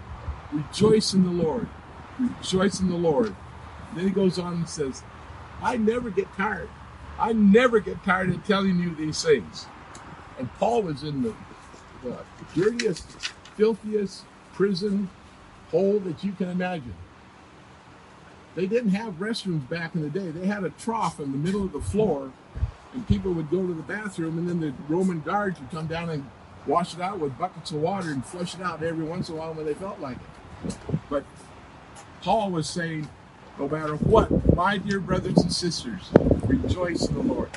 Rejoice in the Lord. Rejoice in the Lord. Then he goes on and says, I never get tired. I never get tired of telling you these things. And Paul was in the, the dirtiest, filthiest prison hole that you can imagine. They didn't have restrooms back in the day. They had a trough in the middle of the floor, and people would go to the bathroom, and then the Roman guards would come down and wash it out with buckets of water and flush it out every once in a while when they felt like it. But Paul was saying, no matter what, my dear brothers and sisters, rejoice in the Lord.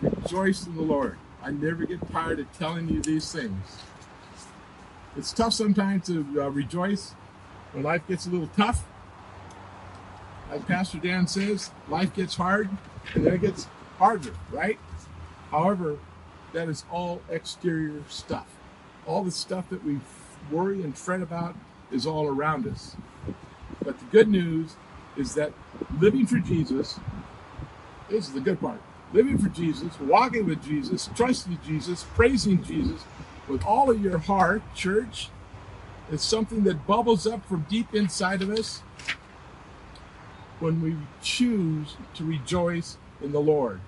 Rejoice in the Lord. I never get tired of telling you these things. It's tough sometimes to uh, rejoice when life gets a little tough. Like Pastor Dan says, life gets hard and then it gets harder, right? However, that is all exterior stuff. All the stuff that we worry and fret about is all around us. But the good news is that living for Jesus, this is the good part. Living for Jesus, walking with Jesus, trusting Jesus, praising Jesus with all of your heart, church, is something that bubbles up from deep inside of us when we choose to rejoice in the Lord.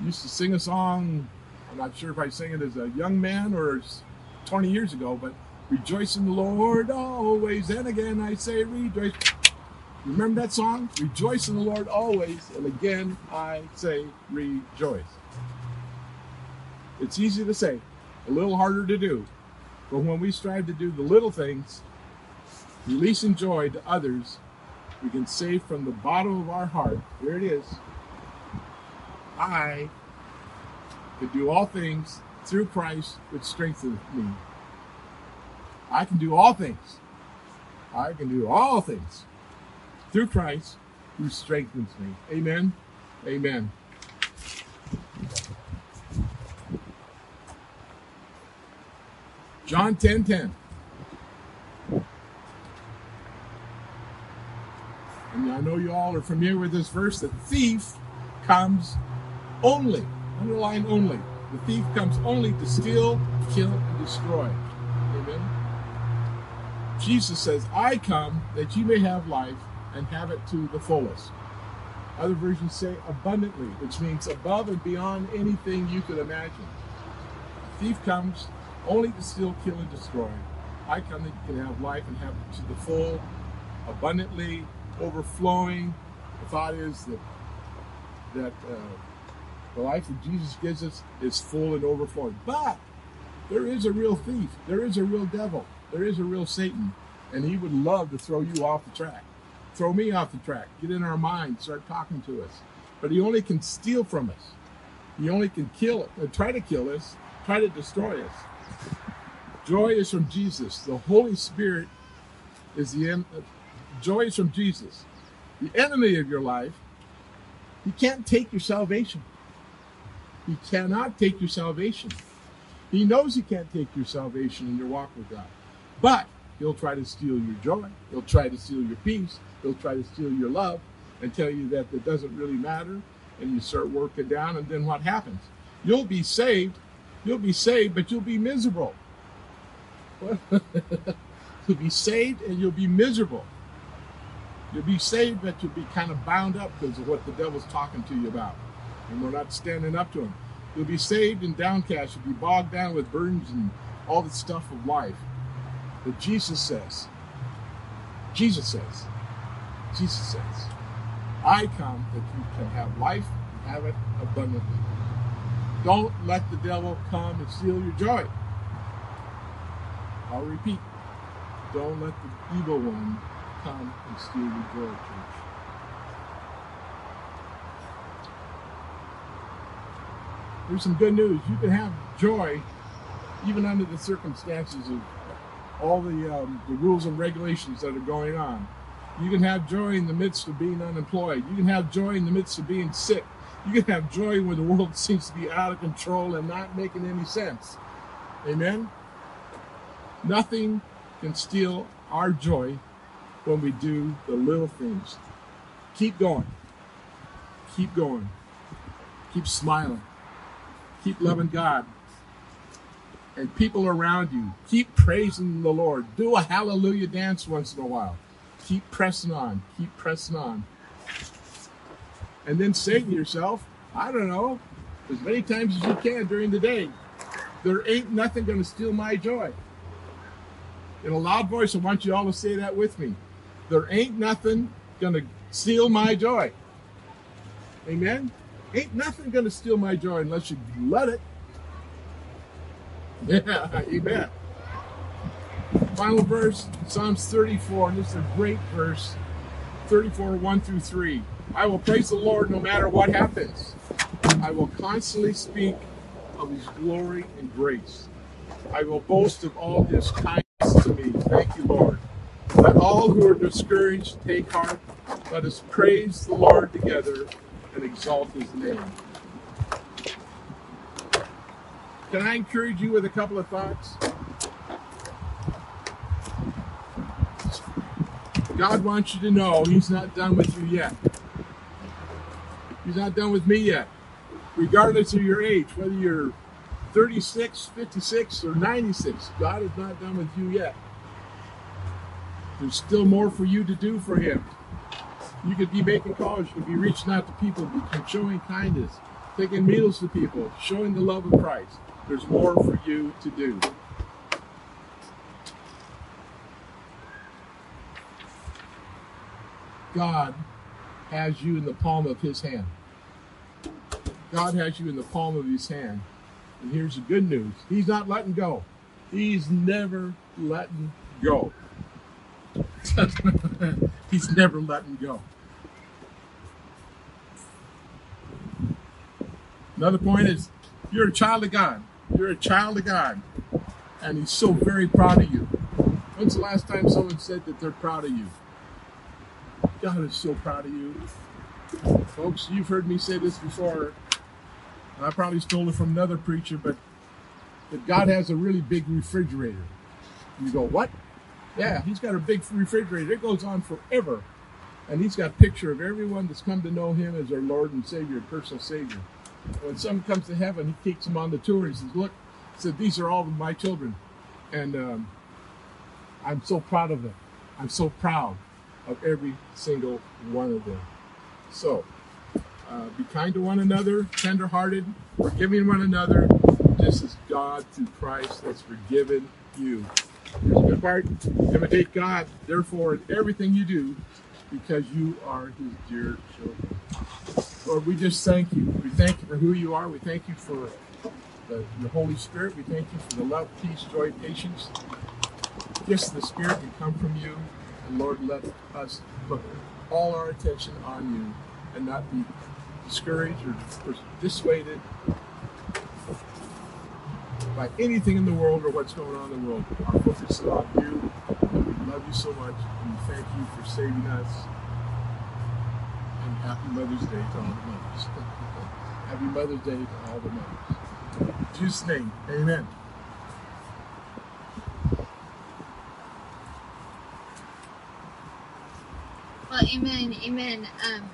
I used to sing a song, I'm not sure if I sang it as a young man or 20 years ago, but rejoice in the Lord always. And again, I say rejoice. Remember that song? Rejoice in the Lord always. And again, I say rejoice. It's easy to say, a little harder to do. But when we strive to do the little things, releasing joy to others, we can say from the bottom of our heart, here it is, I can do all things through Christ which strengthens me. I can do all things. I can do all things through Christ who strengthens me. Amen. Amen. John 10 10. And I know you all are familiar with this verse. The thief comes only, underline only. The thief comes only to steal, kill, and destroy. Amen. Jesus says, I come that you may have life and have it to the fullest. Other versions say abundantly, which means above and beyond anything you could imagine. The thief comes only to steal, kill, and destroy. I come that you can have life and have it to the full, abundantly, overflowing. The thought is that that uh, the life that Jesus gives us is full and overflowing. But there is a real thief. There is a real devil. There is a real Satan, and he would love to throw you off the track, throw me off the track, get in our mind, start talking to us. But he only can steal from us. He only can kill, uh, try to kill us, try to destroy us. Joy is from Jesus. The Holy Spirit is the en- uh, joy is from Jesus. The enemy of your life, he can't take your salvation. He cannot take your salvation. He knows he can't take your salvation in your walk with God. But he'll try to steal your joy. He'll try to steal your peace. He'll try to steal your love and tell you that it doesn't really matter. And you start working down, and then what happens? You'll be saved. You'll be saved, but you'll be miserable. you'll be saved and you'll be miserable. You'll be saved, but you'll be kind of bound up because of what the devil's talking to you about. And we're not standing up to him. You'll be saved and downcast. You'll be bogged down with burdens and all the stuff of life. But Jesus says, Jesus says, Jesus says, I come that you can have life and have it abundantly. Don't let the devil come and steal your joy. I'll repeat. Don't let the evil one come and steal your joy, church. There's some good news. You can have joy even under the circumstances of all the, um, the rules and regulations that are going on. You can have joy in the midst of being unemployed. You can have joy in the midst of being sick. You can have joy when the world seems to be out of control and not making any sense. Amen? Nothing can steal our joy when we do the little things. Keep going. Keep going. Keep smiling. Keep loving God. And people around you, keep praising the Lord. Do a hallelujah dance once in a while. Keep pressing on. Keep pressing on. And then say to yourself, I don't know, as many times as you can during the day, there ain't nothing going to steal my joy. In a loud voice, I want you all to say that with me. There ain't nothing going to steal my joy. Amen? Ain't nothing going to steal my joy unless you let it. Yeah, you bet. Final verse, Psalms 34, and this is a great verse 34, 1 through 3. I will praise the Lord no matter what happens. I will constantly speak of his glory and grace. I will boast of all his kindness to me. Thank you, Lord. Let all who are discouraged take heart. Let us praise the Lord together and exalt his name. Can I encourage you with a couple of thoughts? God wants you to know He's not done with you yet. He's not done with me yet. Regardless of your age, whether you're 36, 56, or 96, God is not done with you yet. There's still more for you to do for Him. You could be making calls, you could be reaching out to people, showing kindness, taking meals to people, showing the love of Christ. There's more for you to do. God has you in the palm of his hand. God has you in the palm of his hand. And here's the good news He's not letting go, He's never letting go. he's never letting go. Another point is you're a child of God. You're a child of God. And He's so very proud of you. When's the last time someone said that they're proud of you? God is so proud of you. Folks, you've heard me say this before. And I probably stole it from another preacher, but that God has a really big refrigerator. You go, what? Yeah, he's got a big refrigerator. It goes on forever. And he's got a picture of everyone that's come to know him as our Lord and Savior, personal Savior. When someone comes to heaven, he takes them on the tour. He says, look, said, these are all my children. And um, I'm so proud of them. I'm so proud of every single one of them. So, uh, be kind to one another, tenderhearted, forgiving one another, just as God through Christ has forgiven you. Here's a good part. Imitate God, therefore, in everything you do, because you are his dear children. Lord, we just thank you. We thank you for who you are. We thank you for the, Holy Spirit. We thank you for the love, peace, joy, patience. Just the Spirit can come from you. And Lord, let us put all our attention on you and not be discouraged or, or dissuaded by anything in the world or what's going on in the world. Our focus is on you. Love you so much. And thank you for saving us. And happy Mother's Day to all the mothers. happy Mother's Day to all the mothers. In Jesus' name, amen. Well, amen, amen. Um,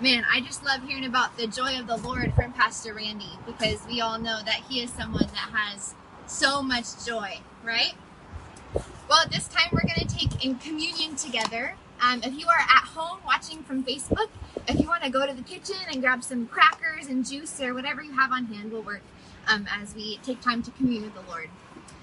man, I just love hearing about the joy of the Lord from Pastor Randy because we all know that he is someone that has so much joy, right? Well, at this time, we're going to take in communion together. Um, if you are at home watching from Facebook, if you want to go to the kitchen and grab some crackers and juice or whatever you have on hand will work um, as we take time to commune with the Lord.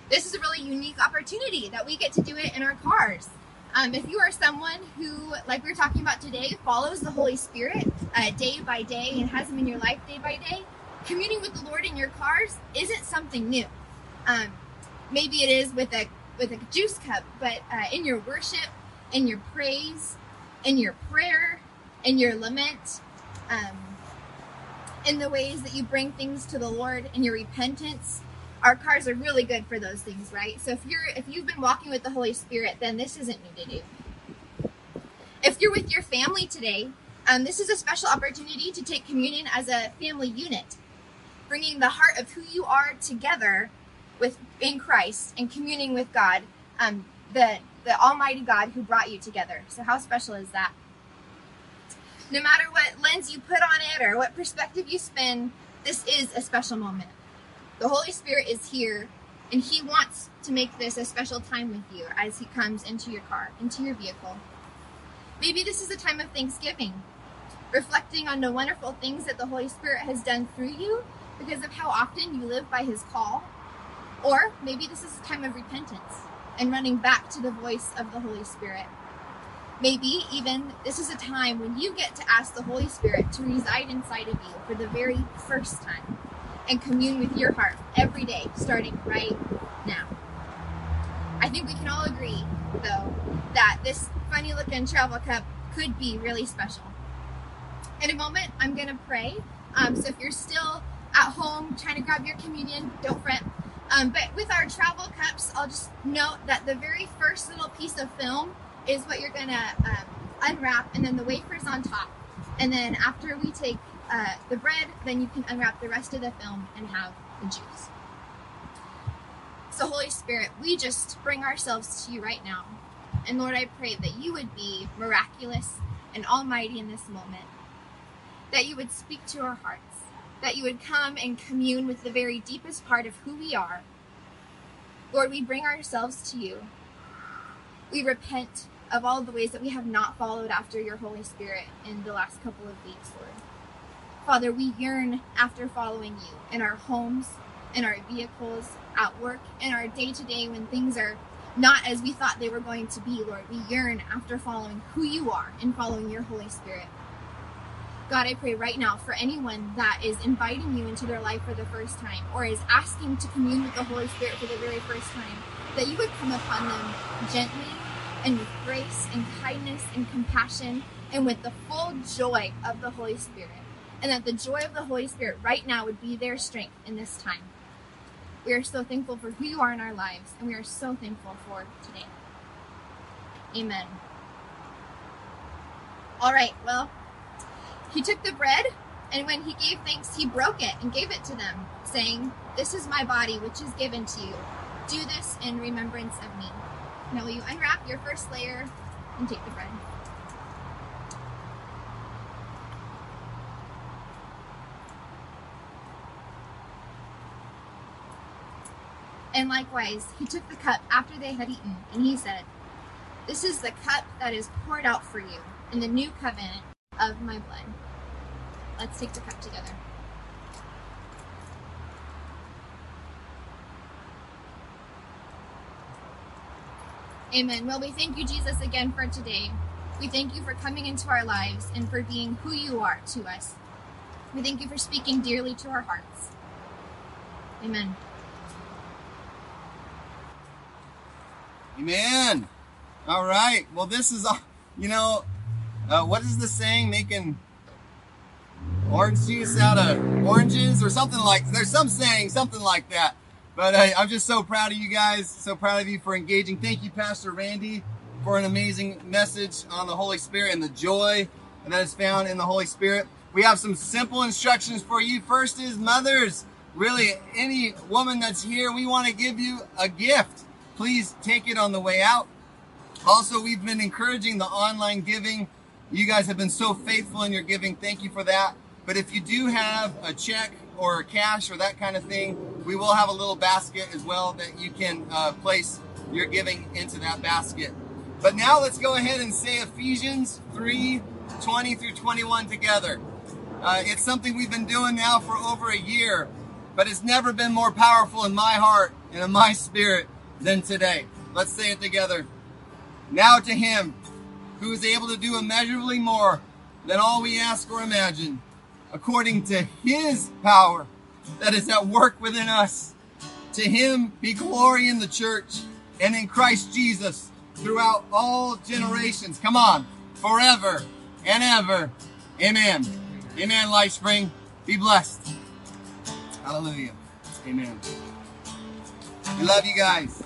This is a really unique opportunity that we get to do it in our cars. Um, if you are someone who, like we were talking about today, follows the Holy Spirit uh, day by day and has Him in your life day by day, communing with the Lord in your cars isn't something new. Um, maybe it is with a with a juice cup, but uh, in your worship, in your praise, in your prayer, in your lament, um, in the ways that you bring things to the Lord, in your repentance, our cars are really good for those things, right? So if you're if you've been walking with the Holy Spirit, then this isn't new to do. If you're with your family today, um, this is a special opportunity to take communion as a family unit, bringing the heart of who you are together with in Christ and communing with God, um, the the Almighty God who brought you together. So how special is that? No matter what lens you put on it or what perspective you spin, this is a special moment. The Holy Spirit is here and He wants to make this a special time with you as He comes into your car, into your vehicle. Maybe this is a time of thanksgiving, reflecting on the wonderful things that the Holy Spirit has done through you because of how often you live by His call. Or maybe this is a time of repentance and running back to the voice of the Holy Spirit. Maybe even this is a time when you get to ask the Holy Spirit to reside inside of you for the very first time and commune with your heart every day, starting right now. I think we can all agree, though, that this funny looking travel cup could be really special. In a moment, I'm going to pray. Um, so if you're still at home trying to grab your communion, don't fret. Um, but with our travel cups, I'll just note that the very first little piece of film is what you're to um, unwrap, and then the wafer's on top. And then after we take uh, the bread, then you can unwrap the rest of the film and have the juice. So, Holy Spirit, we just bring ourselves to you right now. And Lord, I pray that you would be miraculous and almighty in this moment, that you would speak to our hearts, that you would come and commune with the very deepest part of who we are. Lord, we bring ourselves to you. We repent of all the ways that we have not followed after your Holy Spirit in the last couple of weeks, Lord. Father, we yearn after following you in our homes, in our vehicles, at work, in our day to day when things are not as we thought they were going to be, Lord. We yearn after following who you are and following your Holy Spirit. God, I pray right now for anyone that is inviting you into their life for the first time or is asking to commune with the Holy Spirit for the very first time, that you would come upon them gently and with grace and kindness and compassion and with the full joy of the Holy Spirit. And that the joy of the Holy Spirit right now would be their strength in this time. We are so thankful for who you are in our lives, and we are so thankful for today. Amen. All right, well, he took the bread, and when he gave thanks, he broke it and gave it to them, saying, This is my body, which is given to you. Do this in remembrance of me. Now, will you unwrap your first layer and take the bread? And likewise, he took the cup after they had eaten, and he said, This is the cup that is poured out for you in the new covenant of my blood. Let's take the cup together. Amen. Well, we thank you, Jesus, again for today. We thank you for coming into our lives and for being who you are to us. We thank you for speaking dearly to our hearts. Amen. Amen. All right. Well, this is, all. you know, uh, what is the saying? Making orange juice out of oranges or something like. There's some saying something like that. But uh, I'm just so proud of you guys. So proud of you for engaging. Thank you, Pastor Randy, for an amazing message on the Holy Spirit and the joy that is found in the Holy Spirit. We have some simple instructions for you. First is mothers. Really, any woman that's here, we want to give you a gift. Please take it on the way out. Also, we've been encouraging the online giving. You guys have been so faithful in your giving. Thank you for that. But if you do have a check or cash or that kind of thing, we will have a little basket as well that you can uh, place your giving into that basket. But now let's go ahead and say Ephesians 3 20 through 21 together. Uh, it's something we've been doing now for over a year, but it's never been more powerful in my heart and in my spirit than today. Let's say it together. Now to Him who is able to do immeasurably more than all we ask or imagine, according to His power that is at work within us. To Him be glory in the church and in Christ Jesus throughout all generations. Come on, forever and ever. Amen. Amen, LifeSpring. Be blessed. Hallelujah. Amen. We love you guys.